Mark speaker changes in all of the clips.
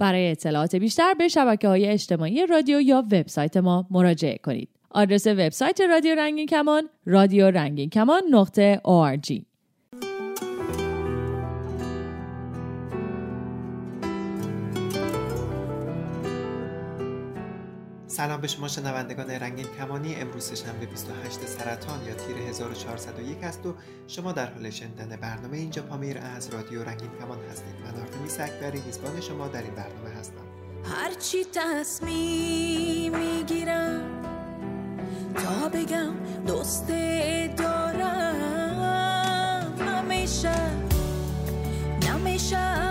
Speaker 1: برای اطلاعات بیشتر به شبکه های اجتماعی رادیو یا وبسایت ما مراجعه کنید. آدرس وبسایت رادیو رنگین کمان رادیو رنگین کمان نقطه
Speaker 2: سلام به شما شنوندگان رنگین کمانی. امروز شنبه 28 سرطان یا تیر 1401 است و شما در حال شنیدن برنامه اینجا پامیر از رادیو رنگین کمان هستید. من آرتمیس اکبری میزبان شما در این برنامه هستم.
Speaker 3: هرچی تصمیم می‌گیرم تا بگم دوست دارم. همیشه نمیشه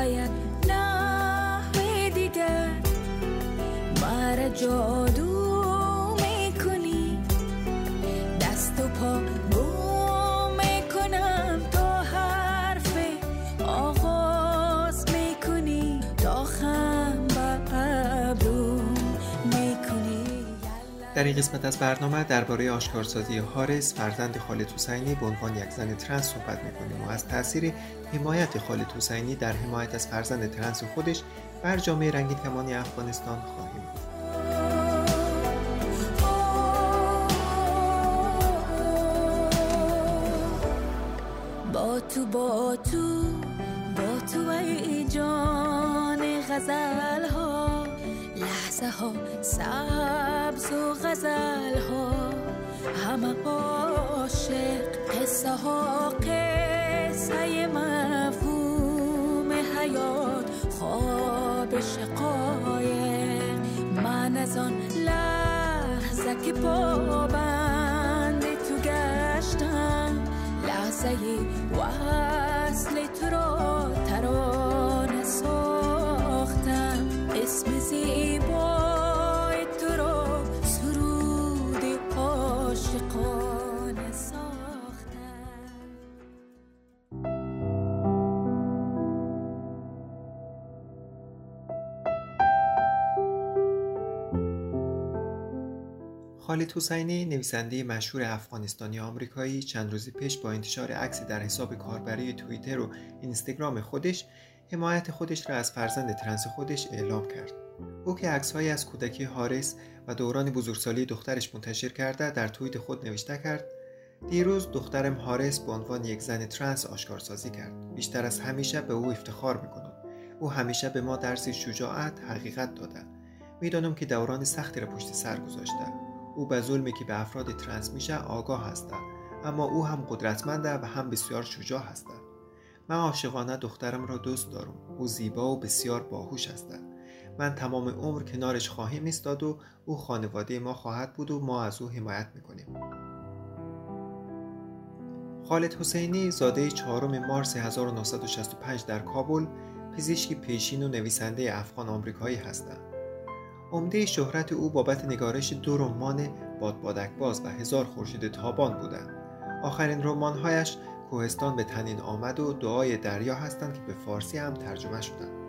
Speaker 3: bayat na vedide Mara jodu
Speaker 2: در این قسمت از برنامه درباره آشکارسازی هارس فرزند خالد حسینی به عنوان یک زن ترنس صحبت می‌کنیم و از تاثیر حمایت خالد حسینی در حمایت از فرزند ترنس خودش بر جامعه رنگین کمانی افغانستان خواهیم بود.
Speaker 3: تو با تو با تو ای جان غزل ها لحظه ها سبز و غزل ها همه عاشق قصه ها قصه مفهوم حیات خواب شقایق. من از آن لحظه که پابند تو گشتم لحظه وصل تو را
Speaker 2: خالد حسینی نویسنده مشهور افغانستانی آمریکایی چند روزی پیش با انتشار عکسی در حساب کاربری توییتر و اینستاگرام خودش حمایت خودش را از فرزند ترنس خودش اعلام کرد. او که عکسهایی از کودکی هارس و دوران بزرگسالی دخترش منتشر کرده در توییت خود نوشته کرد دیروز دخترم هارس به عنوان یک زن ترنس آشکارسازی کرد. بیشتر از همیشه به او افتخار می‌کنم. او همیشه به ما درسی شجاعت حقیقت داده. می‌دانم که دوران سختی را پشت سر گذاشته او به ظلمی که به افراد ترنس میشه آگاه هسته اما او هم قدرتمنده و هم بسیار شجاع هسته من عاشقانه دخترم را دوست دارم. او زیبا و بسیار باهوش هسته من تمام عمر کنارش خواهیم ایستاد و او خانواده ما خواهد بود و ما از او حمایت می‌کنیم. خالد حسینی زاده چهارم مارس 1965 در کابل پزشکی پیشین و نویسنده افغان آمریکایی هستند. عمده شهرت او بابت نگارش دو رمان بادبادک باز و هزار خورشید تابان بودند. آخرین رمانهایش کوهستان به تنین آمد و دعای دریا هستند که به فارسی هم ترجمه شدند.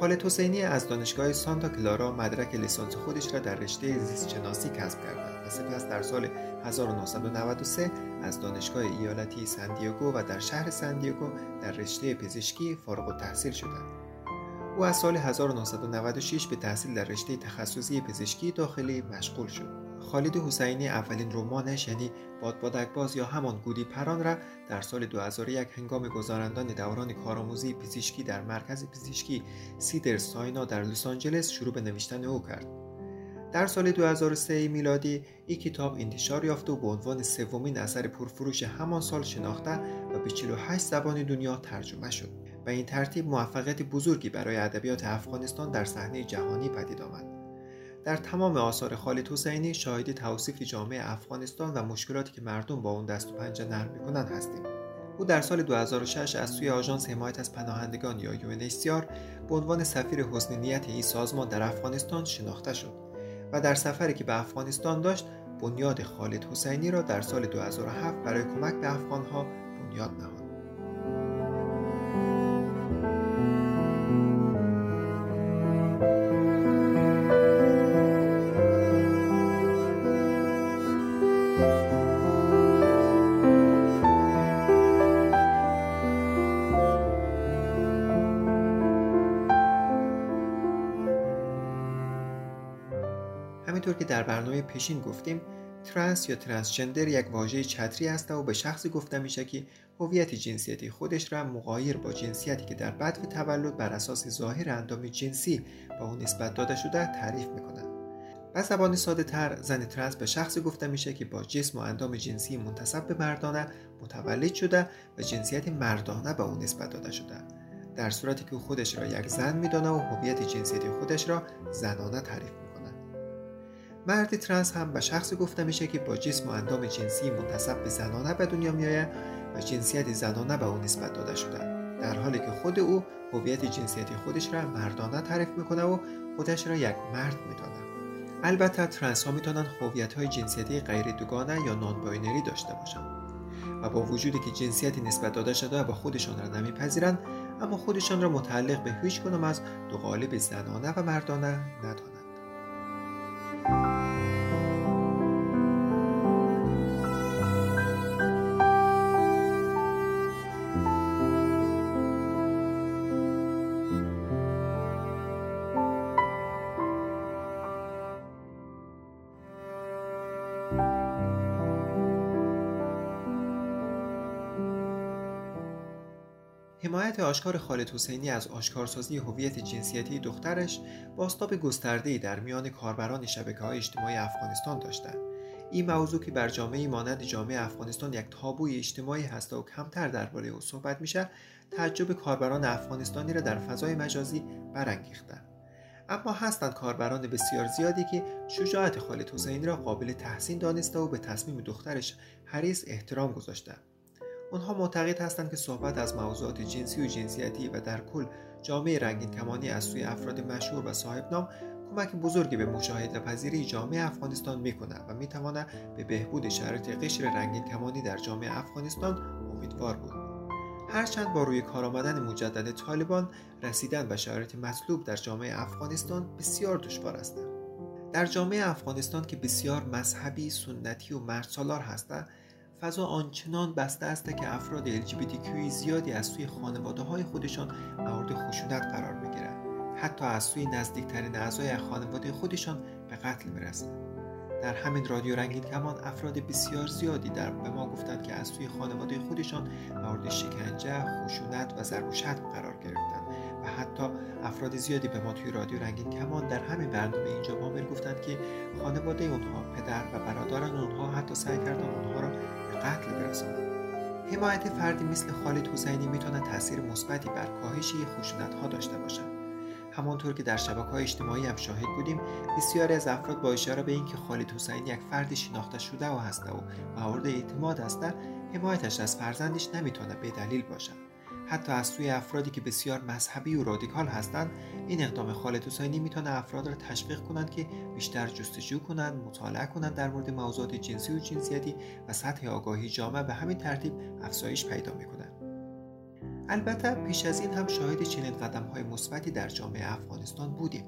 Speaker 2: خالد حسینی از دانشگاه سانتا کلارا مدرک لیسانس خودش را در رشته زیستشناسی کسب کردند و سپس در سال 1993 از دانشگاه ایالتی سندیگو و در شهر سندیگو در رشته پزشکی فارغ التحصیل شدند. او از سال 1996 به تحصیل در رشته تخصصی پزشکی داخلی مشغول شد. خالد حسینی اولین رمانش یعنی باد باز یا همان گودی پران را در سال 2001 هنگام گذراندن دوران کارآموزی پزشکی در مرکز پزشکی سیدر ساینا در لس آنجلس شروع به نوشتن او کرد. در سال 2003 میلادی این کتاب انتشار یافت و به عنوان سومین اثر پرفروش همان سال شناخته و به 48 زبان دنیا ترجمه شد و این ترتیب موفقیت بزرگی برای ادبیات افغانستان در صحنه جهانی پدید آمد. در تمام آثار خالد حسینی شاهد توصیف جامعه افغانستان و مشکلاتی که مردم با اون دست و پنجه نرم می‌کنند هستیم او در سال 2006 از سوی آژانس حمایت از پناهندگان یا UNHCR به عنوان سفیر حسن نیت این سازمان در افغانستان شناخته شد و در سفری که به افغانستان داشت بنیاد خالد حسینی را در سال 2007 برای کمک به افغانها بنیاد نهاد همینطور که در برنامه پیشین گفتیم ترنس یا transgender یک واژه چتری است و به شخصی گفته میشه که هویت جنسیتی خودش را مغایر با جنسیتی که در بدو تولد بر اساس ظاهر اندام جنسی به اون نسبت داده شده تعریف می‌کنند به زبان ساده تر زن ترنس به شخصی گفته میشه که با جسم و اندام جنسی منتسب به مردانه متولد شده و جنسیت مردانه به اون نسبت داده شده. در صورتی که خودش را یک زن میدانه و هویت جنسیتی خودش را زنانه تعریف مرد ترنس هم به شخصی گفته میشه که با جسم و اندام جنسی منتسب به زنانه به دنیا میآید و جنسیت زنانه به او نسبت داده شده. در حالی که خود او هویت جنسیتی خودش را مردانه تعریف می‌کنه و خودش را یک مرد میدانه البته ترنس ها می‌تونن هویت های جنسیتی غیر دوگانه یا non-binary داشته باشند و با وجودی که جنسیتی نسبت داده شده و به خودشان را نمیپذیرند اما خودشان را متعلق به هیچ کنم از دو قالب زنانه و مردانه ندانند. آشکار خالد حسینی از آشکارسازی هویت جنسیتی دخترش باستاب گسترده‌ای در میان کاربران شبکه های اجتماعی افغانستان داشته این موضوع که بر جامعه مانند جامعه افغانستان یک تابوی اجتماعی هست و کمتر درباره او صحبت میشه تعجب کاربران افغانستانی را در فضای مجازی برانگیخته. اما هستند کاربران بسیار زیادی که شجاعت خالد حسینی را قابل تحسین دانسته و به تصمیم دخترش حریص احترام گذاشته. آنها معتقد هستند که صحبت از موضوعات جنسی و جنسیتی و در کل جامعه رنگین کمانی از سوی افراد مشهور و صاحب نام کمک بزرگی به مشاهده پذیری جامعه افغانستان می و می به بهبود شرایط قشر رنگین کمانی در جامعه افغانستان امیدوار بود. هرچند با روی کار آمدن مجدد طالبان رسیدن به شرایط مطلوب در جامعه افغانستان بسیار دشوار است. در جامعه افغانستان که بسیار مذهبی، سنتی و مردسالار هستند فضا آنچنان بسته است که افراد LGBTQ زیادی از سوی خانواده های خودشان مورد خشونت قرار بگیرند. حتی از سوی نزدیکترین اعضای خانواده خودشان به قتل می‌رسند. در همین رادیو رنگین کمان افراد بسیار زیادی در به ما گفتند که از سوی خانواده خودشان مورد شکنجه، خشونت و ضرب و قرار گرفتند. و حتی افراد زیادی به ما توی رادیو رنگین کمان در همین برنامه اینجا مامل گفتند که خانواده اونها پدر و برادران اونها حتی سعی کردن اونها را قتل برساند حمایت فردی مثل خالد حسینی می‌تونه تاثیر مثبتی بر کاهش خشونت ها داشته باشد همانطور که در شبکه های اجتماعی هم شاهد بودیم بسیاری از افراد با اشاره به اینکه خالد حسینی یک فرد شناخته شده و هسته و مورد اعتماد است حمایتش از فرزندش نمی‌تونه به دلیل باشد حتی از سوی افرادی که بسیار مذهبی و رادیکال هستند این اقدام خالد حسینی می‌تونه افراد را تشویق کنند که بیشتر جستجو کنند مطالعه کنند در مورد موضوعات جنسی و جنسیتی و سطح آگاهی جامعه به همین ترتیب افزایش پیدا می‌کنند البته پیش از این هم شاهد چنین قدم های مثبتی در جامعه افغانستان بودیم.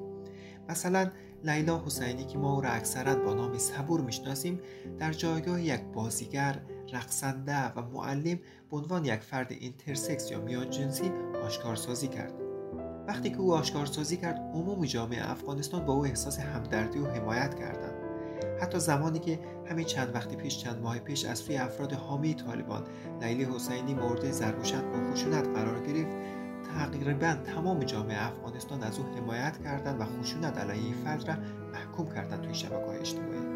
Speaker 2: مثلا لیلا حسینی که ما او را اکثرا با نام صبور می‌شناسیم در جایگاه یک بازیگر رقصنده و معلم به عنوان یک فرد اینترسکس یا میان جنسی آشکارسازی کرد. وقتی که او آشکارسازی کرد عموم جامعه افغانستان با او احساس همدردی و حمایت کردند. حتی زمانی که همین چند وقتی پیش چند ماه پیش از سوی افراد حامی طالبان لیلی حسینی مورد ضرب با خشونت قرار گرفت تقریبا تمام جامعه افغانستان از او حمایت کردند و خشونت علیه فرد را محکوم کردند توی شبکه های اجتماعی.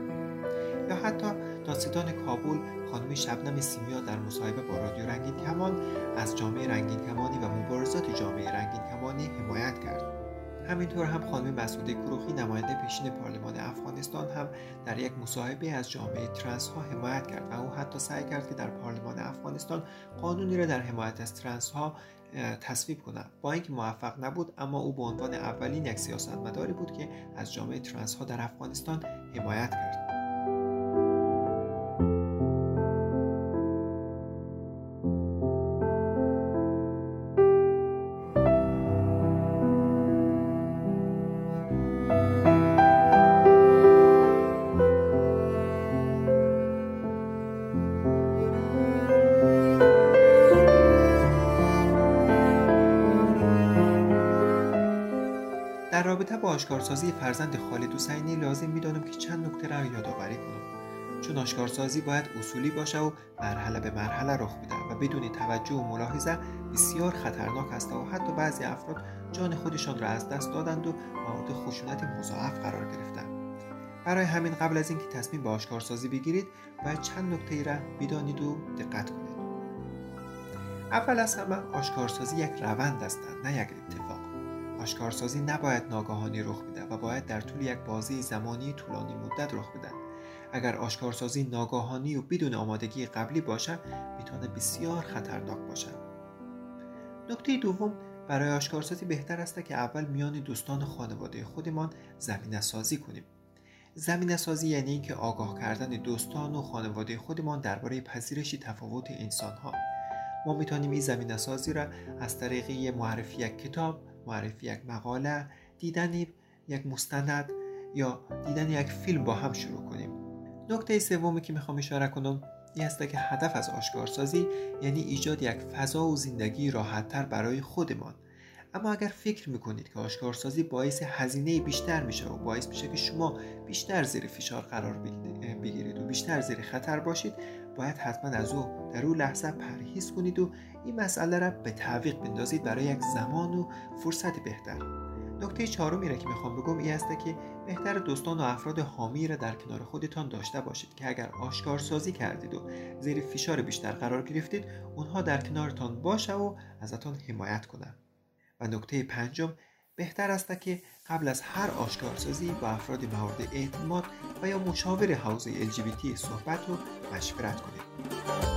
Speaker 2: یا حتی دادستان کابل خانم شبنم سیمیا در مصاحبه با رادیو رنگین کمان از جامعه رنگین کمانی و مبارزات جامعه رنگین کمانی حمایت کرد. همینطور هم خانم مسعوده کروخی نماینده پیشین پارلمان افغانستان هم در یک مصاحبه از جامعه ترنس ها حمایت کرد و او حتی سعی کرد که در پارلمان افغانستان قانونی را در حمایت از ترنس ها تصویب کند با اینکه موفق نبود اما او به عنوان اولین یک سیاستمداری بود که از جامعه ترنس ها در افغانستان حمایت کرد. رابطه با آشکارسازی فرزند خالد حسینی لازم می‌دانم که چند نکته را یادآوری کنم. چون آشکارسازی باید اصولی باشه و مرحله به مرحله رخ بده و بدون توجه و ملاحظه بسیار خطرناک است و حتی بعضی افراد جان خودشان را از دست دادند و مورد خشونت مضاعف قرار گرفتند. برای همین قبل از اینکه تصمیم به آشکارسازی بگیرید باید چند نکته را بدانید و دقت کنید. اول از همه آشکارسازی یک روند است نه یک اتفاق. آشکارسازی نباید ناگهانی رخ بده و باید در طول یک بازی زمانی طولانی مدت رخ بده. اگر آشکارسازی ناگهانی و بدون آمادگی قبلی باشد می‌تونه بسیار خطرناک باشد. نکته دوم برای آشکارسازی بهتر است که اول میان دوستان و خانواده خودمان زمینه سازی کنیم. زمینه سازی یعنی اینکه آگاه کردن دوستان و خانواده خودمان درباره پذیرش تفاوت انسان ها ما می‌تونیم این زمینه سازی را از طریق معرفی یک کتاب معرفی یک مقاله دیدن یک مستند یا دیدن یک فیلم با هم شروع کنیم. نکته سومی که می‌خوام اشاره کنم این است که هدف از آشکارسازی یعنی ایجاد یک فضا و زندگی راحتتر برای خودمان. اما اگر فکر می‌کنید که آشکارسازی باعث هزینه بیشتر میشه و باعث میشه که شما بیشتر زیر فشار قرار بگیرید و بیشتر زیر خطر باشید باید حتما از او در او لحظه پرهیز کنید و این مسئله را به تعویق بندازید برای یک زمان و فرصت بهتر. نکته چهارمی را که می‌خوام بگم این است که بهتر دوستان و افراد حامی را در کنار خودتان داشته باشید که اگر آشکارسازی کردید و زیر فشار بیشتر قرار گرفتید اونها در کنارتان باشه و ازتان حمایت کنند. و نکته پنجم بهتر است که قبل از هر آشکارسازی با افراد مورد اعتماد و یا مشاور حوزه LGBT صحبت و مشورت کنید.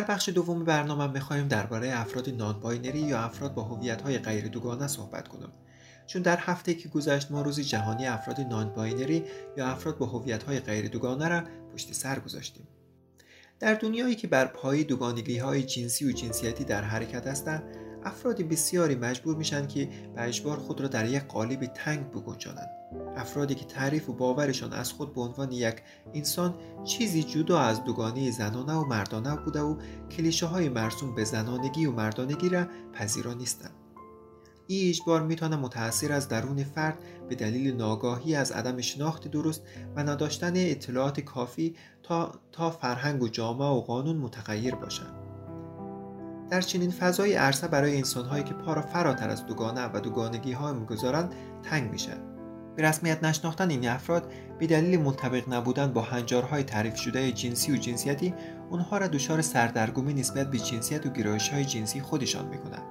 Speaker 2: در بخش دوم برنامه می‌خواهیم درباره افراد نان یا افراد با هویت‌های غیر دوگانه صحبت کنیم چون در هفته که گذشت ما روز جهانی افراد نان یا افراد با هویت‌های غیر دوگانه را پشت سر گذاشتیم. در دنیایی که بر پای دوگانگی های جنسی و جنسیتی در حرکت هستند افراد بسیاری مجبور میشن که به اجبار خود را در یک قالب تنگ بگنجانند. افرادی که تعریف و باورشان از خود به عنوان یک انسان چیزی جدا از دوگانه زنانه و مردانه بوده و کلیشه های مرسوم به زنانگی و مردانگی را پذیرا نیستند این اجبار می‌تونه متأثر از درون فرد به دلیل ناگاهی از عدم شناخت درست و نداشتن اطلاعات کافی تا, تا فرهنگ و جامعه و قانون متغیر باشد. در چنین فضای عرصه برای انسانهایی که پا را فراتر از دوگانه و دوگانگی ها می‌گذارند تنگ میشه. به رسمیت نشناختن این افراد به دلیل منطبق نبودن با هنجارهای تعریف شده جنسی و جنسیتی اونها را دچار سردرگمی نسبت به جنسیت و گرایش های جنسی خودشان می‌کنند.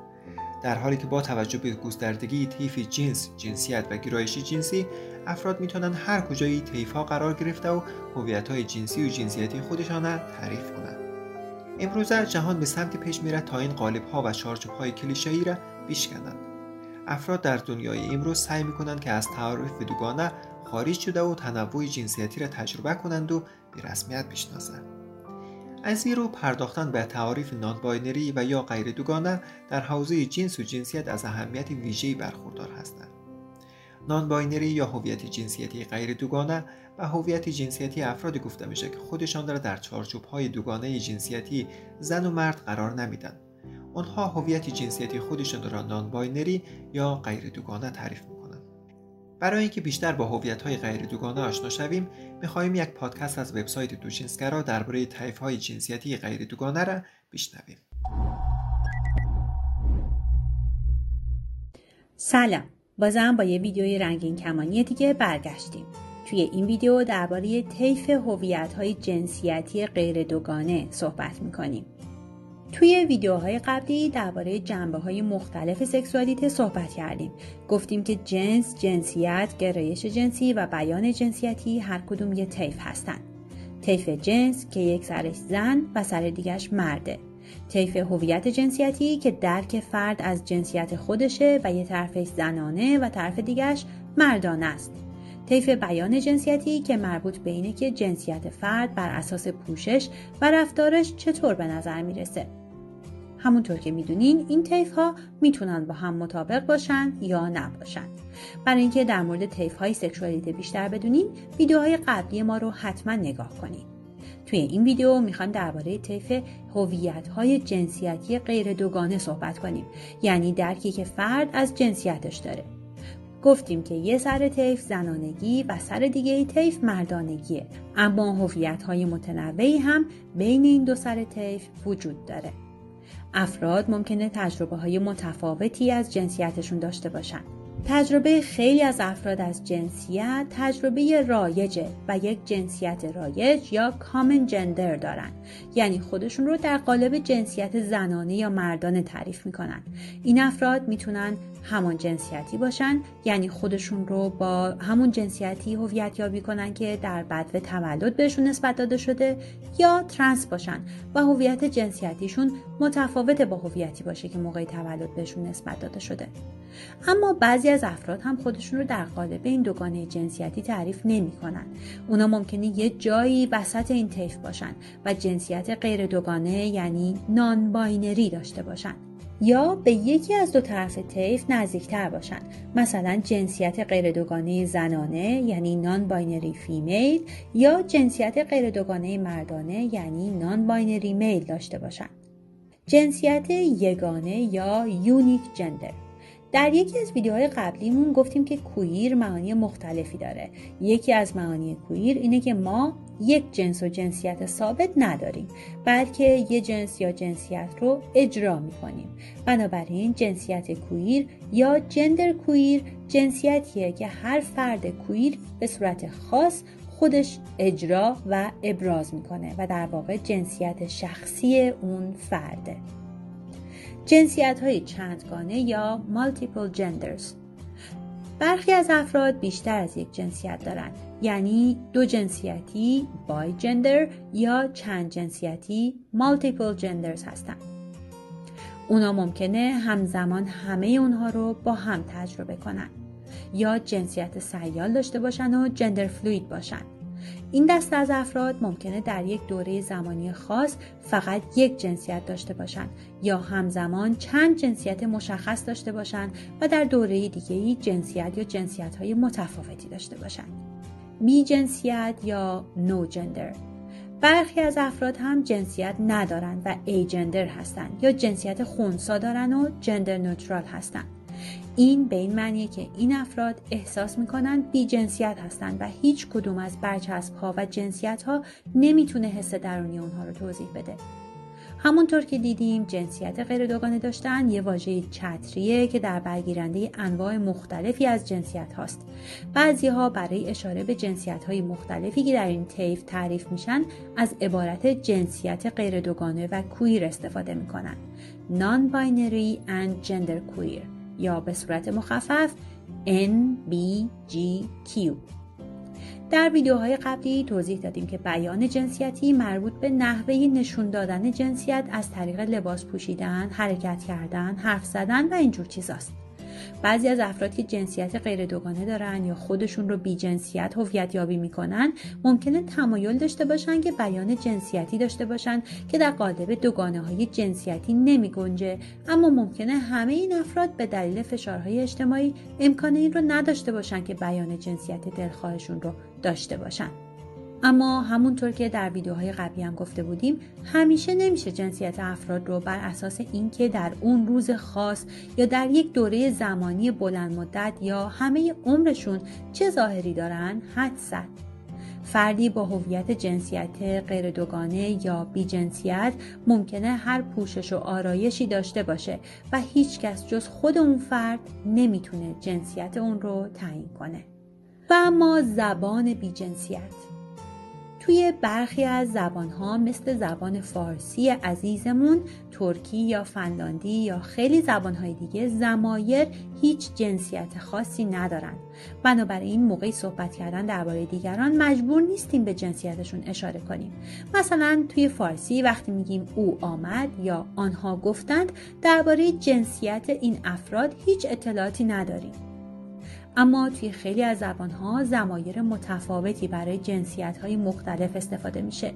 Speaker 2: در حالی که با توجه به گستردگی طیف جنس، جنسیت و گرایش جنسی افراد می‌تونن هر کجای طیف ها قرار گرفته و هویت های جنسی و جنسیتی خودشان را تعریف کنند. امروزه جهان به سمت پیش میره تا این قالب ها و چارچوب های کلیشه‌ای را بیشکنند. افراد در دنیای امروز سعی می‌کنند که از تعارف دوگانه خارج شده و تنوع جنسیتی را تجربه کنند و به رسمیت بشناسند. از این رو پرداختن به تعاریف نانباینری و یا غیر دوگانه در حوزه جنس و جنسیت از اهمیت ویژه‌ای برخوردار هستند. نانباینری یا هویت جنسیتی غیر دوگانه و هویت جنسیتی افرادی گفته میشه که خودشان را در چارچوب های دوگانه جنسیتی زن و مرد قرار نمیدن. آنها هویت جنسیتی خودشان را نانباینری یا غیر دوگانه تعریف می‌کنند. برای اینکه بیشتر با هویت‌های غیر دوگانه آشنا شویم می‌خواهیم یک پادکست از وبسایت دوجنسگرا درباره های جنسیتی غیر دوگانه را بشنویم.
Speaker 4: سلام. بازم با یه ویدیوی رنگین کمانی دیگه برگشتیم. توی این ویدیو درباره طیف هویت‌های جنسیتی غیر دوگانه صحبت می‌کنیم. توی ویدیوهای قبلی درباره جنبه های مختلف سکسوالیته صحبت کردیم. گفتیم که جنس، جنسیت، گرایش جنسی و بیان جنسیتی هر کدوم یه طیف هستن. طیف جنس که یک سرش زن و سر دیگش مرده. طیف هویت جنسیتی که درک فرد از جنسیت خودشه و یه طرفش زنانه و طرف دیگش مردانه است. طیف بیان جنسیتی که مربوط به اینه که جنسیت فرد بر اساس پوشش و رفتارش چطور به نظر می‌رسه. همونطور که می‌دونین این طیف ها می‌تونن با هم مطابق باشن یا نباشن. برای اینکه در مورد طیف های سکشوالیته بیشتر بدونین ویدیوهای قبلی ما رو حتما نگاه کنید توی این ویدیو می‌خوایم درباره طیف هویت های جنسیتی غیر دوگانه صحبت کنیم یعنی درکی که فرد از جنسیتش داره. گفتیم که یه سر طیف زنانگی و سر دیگه طیف مردانگیه اما هویت های متنوعی هم بین این دو سر طیف وجود داره. افراد ممکنه تجربه های متفاوتی از جنسیتشون داشته باشن. تجربه خیلی از افراد از جنسیت تجربه رایجه و یک جنسیت رایج یا کامن جندر دارن یعنی خودشون رو در قالب جنسیت زنانه یا مردانه تعریف می‌کنن این افراد می‌تونن همان جنسیتی باشن یعنی خودشون رو با همون جنسیتی هویت یابی کنن که در بدو تولد بهشون نسبت داده شده یا ترنس باشن و هویت جنسیتیشون متفاوت با هویتی باشه که موقع تولد بهشون نسبت داده شده اما بعضی از افراد هم خودشون رو در قالب این دوگانه جنسیتی تعریف نمی کنن. اونا ممکنه یه جایی وسط این طیف باشن و جنسیت غیر دوگانه یعنی non-binary داشته باشن. یا به یکی از دو طرف طیف نزدیکتر باشن مثلا جنسیت غیر دوگانه زنانه یعنی non-binary female یا جنسیت غیر دوگانه مردانه یعنی non-binary male داشته باشن جنسیت یگانه یا unique gender در یکی از ویدیوهای قبلیمون گفتیم که queer معانی مختلفی داره. یکی از معانی queer اینه که ما یک جنس و جنسیت ثابت نداریم بلکه یه جنس یا جنسیت رو اجرا می‌کنیم. بنابراین جنسیت queer یا gender queer جنسیتیه که هر فرد queer به صورت خاص خودش اجرا و ابراز می‌کنه و در واقع جنسیت شخصی اون فرده. جنسیت های چندگانه یا multiple genders. برخی از افراد بیشتر از یک جنسیت دارند یعنی دو جنسیتی بای جندر یا چند جنسیتی multiple genders هستند اونا ممکنه همزمان همه اونها رو با هم تجربه کنن یا جنسیت سیال داشته باشن و جندر فلوید باشن. این دست از افراد ممکنه در یک دوره زمانی خاص فقط یک جنسیت داشته باشند یا همزمان چند جنسیت مشخص داشته باشند و در دوره دیگه جنسیت یا جنسیت های متفاوتی داشته باشند. بی جنسیت یا نو جندر برخی از افراد هم جنسیت ندارند و ای جندر هستند یا جنسیت خونسا دارن و جندر نوترال هستند. این به این معنیه که این افراد احساس می‌کنند بی جنسیت هستند و هیچ کدوم از برچسب ها و جنسیت ها نمی‌تونه حس درونی اونها رو توضیح بده. همونطور که دیدیم جنسیت غیر دوگانه داشتن یه واژه چتریه که در برگیرنده انواع مختلفی از جنسیت هاست. بعضی ها برای اشاره به جنسیت های مختلفی که در این طیف تعریف میشن از عبارت جنسیت غیر دوگانه و کویر استفاده می‌کنن. Non-binary and gender queer یا به صورت مخفف NBGQ در ویدیوهای قبلی توضیح دادیم که بیان جنسیتی مربوط به نحوه نشون دادن جنسیت از طریق لباس پوشیدن، حرکت کردن، حرف زدن و اینجور چیزاست. بعضی از افراد که جنسیت غیر دوگانه دارن یا خودشون رو بی جنسیت هویت یابی می‌کنن ممکنه تمایل داشته باشن که بیان جنسیتی داشته باشن که در قالب دوگانه های جنسیتی نمی گنجه اما ممکنه همه این افراد به دلیل فشارهای اجتماعی امکان این رو نداشته باشن که بیان جنسیت دلخواهشون رو داشته باشن. اما همونطور که در ویدیوهای قبلی هم گفته بودیم همیشه نمیشه جنسیت افراد رو بر اساس اینکه در اون روز خاص یا در یک دوره زمانی بلند مدت یا همه عمرشون چه ظاهری دارن حد زد. فردی با هویت جنسیت غیر دوگانه یا بی جنسیت ممکنه هر پوشش و آرایشی داشته باشه و هیچکس جز خود اون فرد نمی‌تونه جنسیت اون رو تعیین کنه. و اما زبان بی جنسیت توی برخی از زبانها مثل زبان فارسی عزیزمون ترکی یا فنلاندی یا خیلی زبانهای دیگه زمایر هیچ جنسیت خاصی ندارن. بنابراین موقعی صحبت کردن درباره دیگران مجبور نیستیم به جنسیتشون اشاره کنیم. مثلا توی فارسی وقتی میگیم او آمد یا آنها گفتند درباره جنسیت این افراد هیچ اطلاعاتی نداریم. اما توی خیلی از زبانها زمایر متفاوتی برای جنسیت های مختلف استفاده میشه.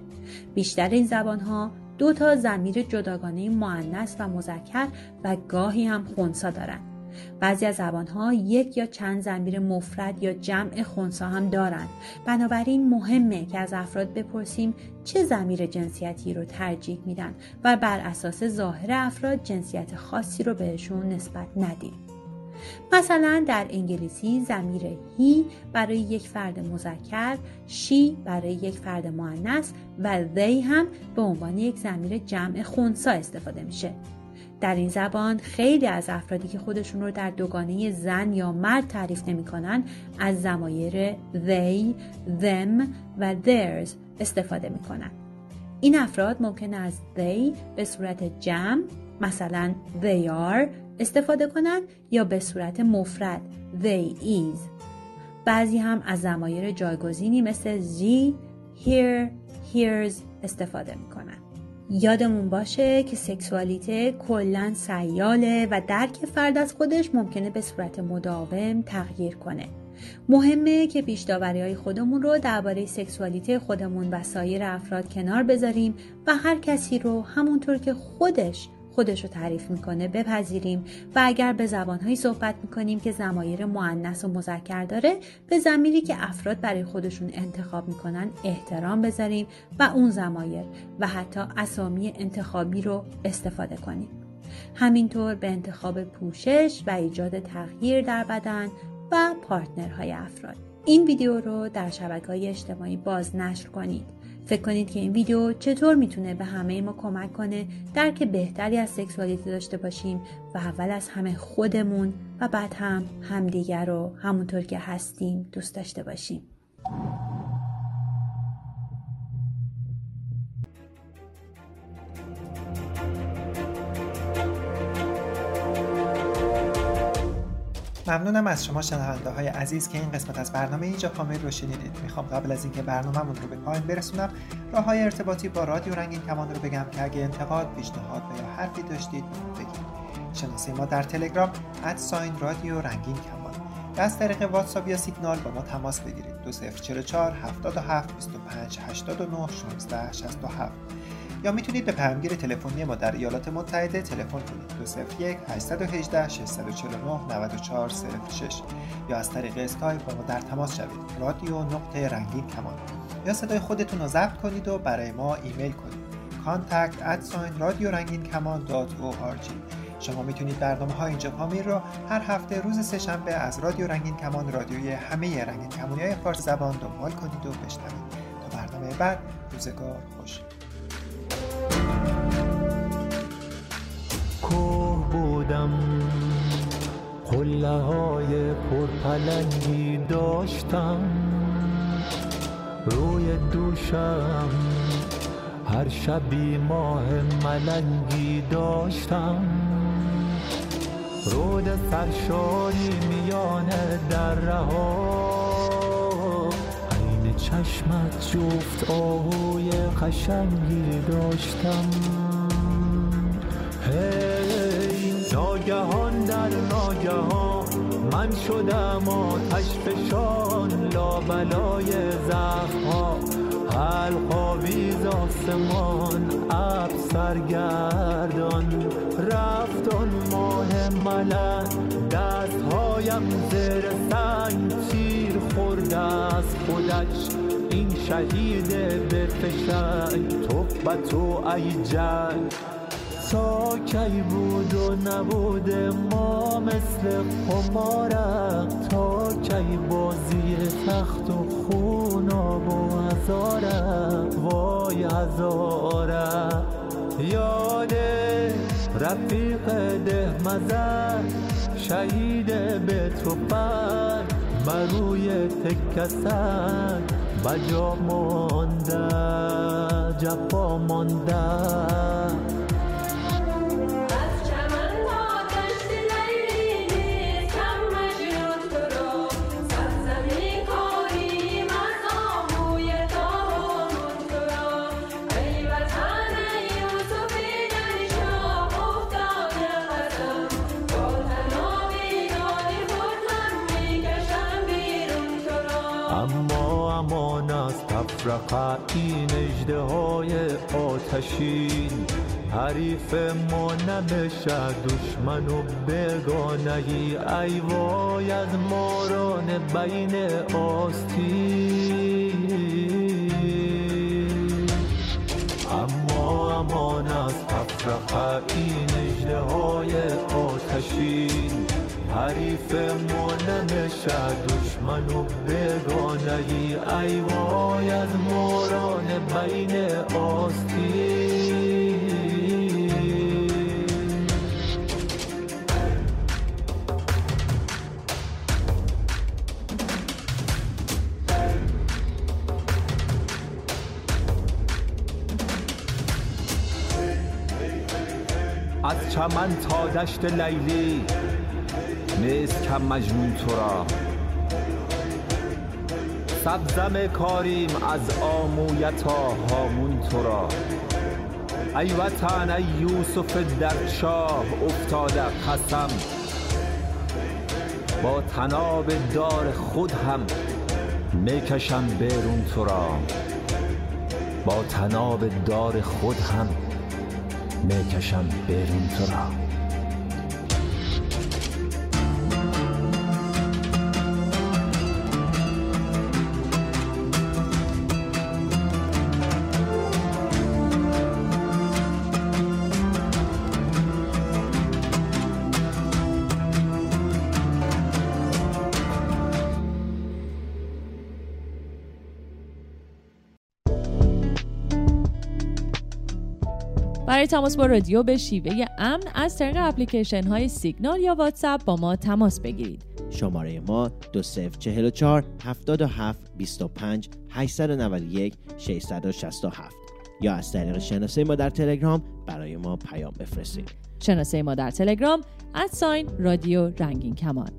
Speaker 4: بیشتر این زبانها دو تا زمیر جداگانه معنس و مذکر و گاهی هم خونسا دارند. بعضی از زبانها یک یا چند زمیر مفرد یا جمع خونسا هم دارند. بنابراین مهمه که از افراد بپرسیم چه زمیر جنسیتی رو ترجیح میدن و بر اساس ظاهر افراد جنسیت خاصی رو بهشون نسبت ندیم. مثلا در انگلیسی زمیر هی برای یک فرد مذکر شی برای یک فرد مؤنث و they هم به عنوان یک زمیر جمع خونسا استفاده میشه. در این زبان خیلی از افرادی که خودشون رو در دوگانه زن یا مرد تعریف نمی‌کنن از زمایر they, them و theirs استفاده می‌کنن. این افراد ممکن از they به صورت جمع مثلا they are استفاده کنند یا به صورت مفرد. They is. بعضی هم از زمایر جایگزینی مثل زی here hears استفاده می‌کنن. یادمون باشه که سکسوالیته کلا سیاله و درک فرد از خودش ممکنه به صورت مداوم تغییر کنه. مهمه که پیش های خودمون رو درباره سکسوالیته خودمون و سایر افراد کنار بذاریم و هر کسی رو همونطور که خودش خودش رو تعریف می‌کنه بپذیریم. و اگر به زبانهایی صحبت می‌کنیم که زمایر معنس و مذکر داره به زمیری که افراد برای خودشون انتخاب می‌کنن احترام بذاریم و اون زمایر و حتی اسامی انتخابی رو استفاده کنیم. همینطور به انتخاب پوشش و ایجاد تغییر در بدن و پارتنرهای افراد. این ویدیو رو در شبکه های اجتماعی باز نشر کنید. فکر کنید که این ویدیو چطور می‌تونه به همه ما کمک کنه درک بهتری از سکسوالیتی داشته باشیم و اول از همه خودمون و بعد هم همدیگر رو همونطور که هستیم دوست داشته باشیم.
Speaker 2: ممنونم از شما شنونده های عزیز که این قسمت از برنامه اینجا کامل رو شنیدید. می‌خوام قبل از اینکه برنامهمون رو به پایان برسونم راه های ارتباطی با رادیو رنگین کمان رو بگم که اگه انتقاد پیشنهاد و یا حرفی داشتید بگید. شناسه ما در تلگرام ساین رادیو رنگین کمان. یا از طریق واتساپ یا سیگنال با ما تماس بگیرید. 2044 77 25 89 16 67 یا می‌تونید به پیامگیر تلفنی ما در ایالات متحده تلفن کنید. 201 818 649 94 06 یا از طریق اسکایپ با ما در تماس شوید. رادیو نقطه رنگین کمان. یا صدای خودتون رو ضبط کنید و برای ما ایمیل کنید. contact at رادیو رنگین کمان شما می‌تونید برنامه های اینجا پامیر رو هر هفته روز سهشنبه از رادیو رنگین کمان رادیوی همه رنگین کمانی های فارسی زبان دنبال کنید و بشنوید. تا برنامه بعد روزگار خوش.
Speaker 5: کوه بودم. قله های پرپلنگی داشتم. روی دوشم هر شبی ماه ملنگی داشتم. رود سرشاری میان در ها عین چشمت جفت آهوی قشنگی داشتم. ناگهان در ناگهان من شدم آتش فشان لابلای زخم ها حلقاویز آسمان اب سرگردان. رفت آن ماه ملک دستهایم زیر سنگ تیر خورده از خودش. این شهید به فشنگ تو تو ای جنگ. تا کی بود و نبود ما مثل قمارم تا کی بازی تخت و خون و هزارم وای هزارم یاد رفیق ده مزن شهید به توفن بروی تکسن بجا مانده جفا مانده. تفرقه این اجده های آتشین حریف ما نبشه دشمن و بگانهی ای وای از ماران بین آستین. اما امان از تفرقه این اجده های آتشین حریف ما نمیشه دشمن و بگانه ای ای وای از بین آستین. از چمن تا دشت لیلی نیست کم مجنون تو را. سبزم کاریم از آمویتا هامون تو را ای وطن ای یوسف در شاه افتاده قسم. با تناب دار خود هم می‌کشم بیرون تو را با تناب دار خود هم می‌کشم بیرون تو را
Speaker 1: برای تماس با رادیو به شیوه امن از طریق اپلیکیشن های سیگنال یا واتساپ با ما تماس بگیرید.
Speaker 6: شماره ما 2044 77 25 891 667 یا از طریق شناسه ما در تلگرام برای ما پیام بفرستید.
Speaker 1: شناسه ما در تلگرام ادساین رادیو رنگین کمان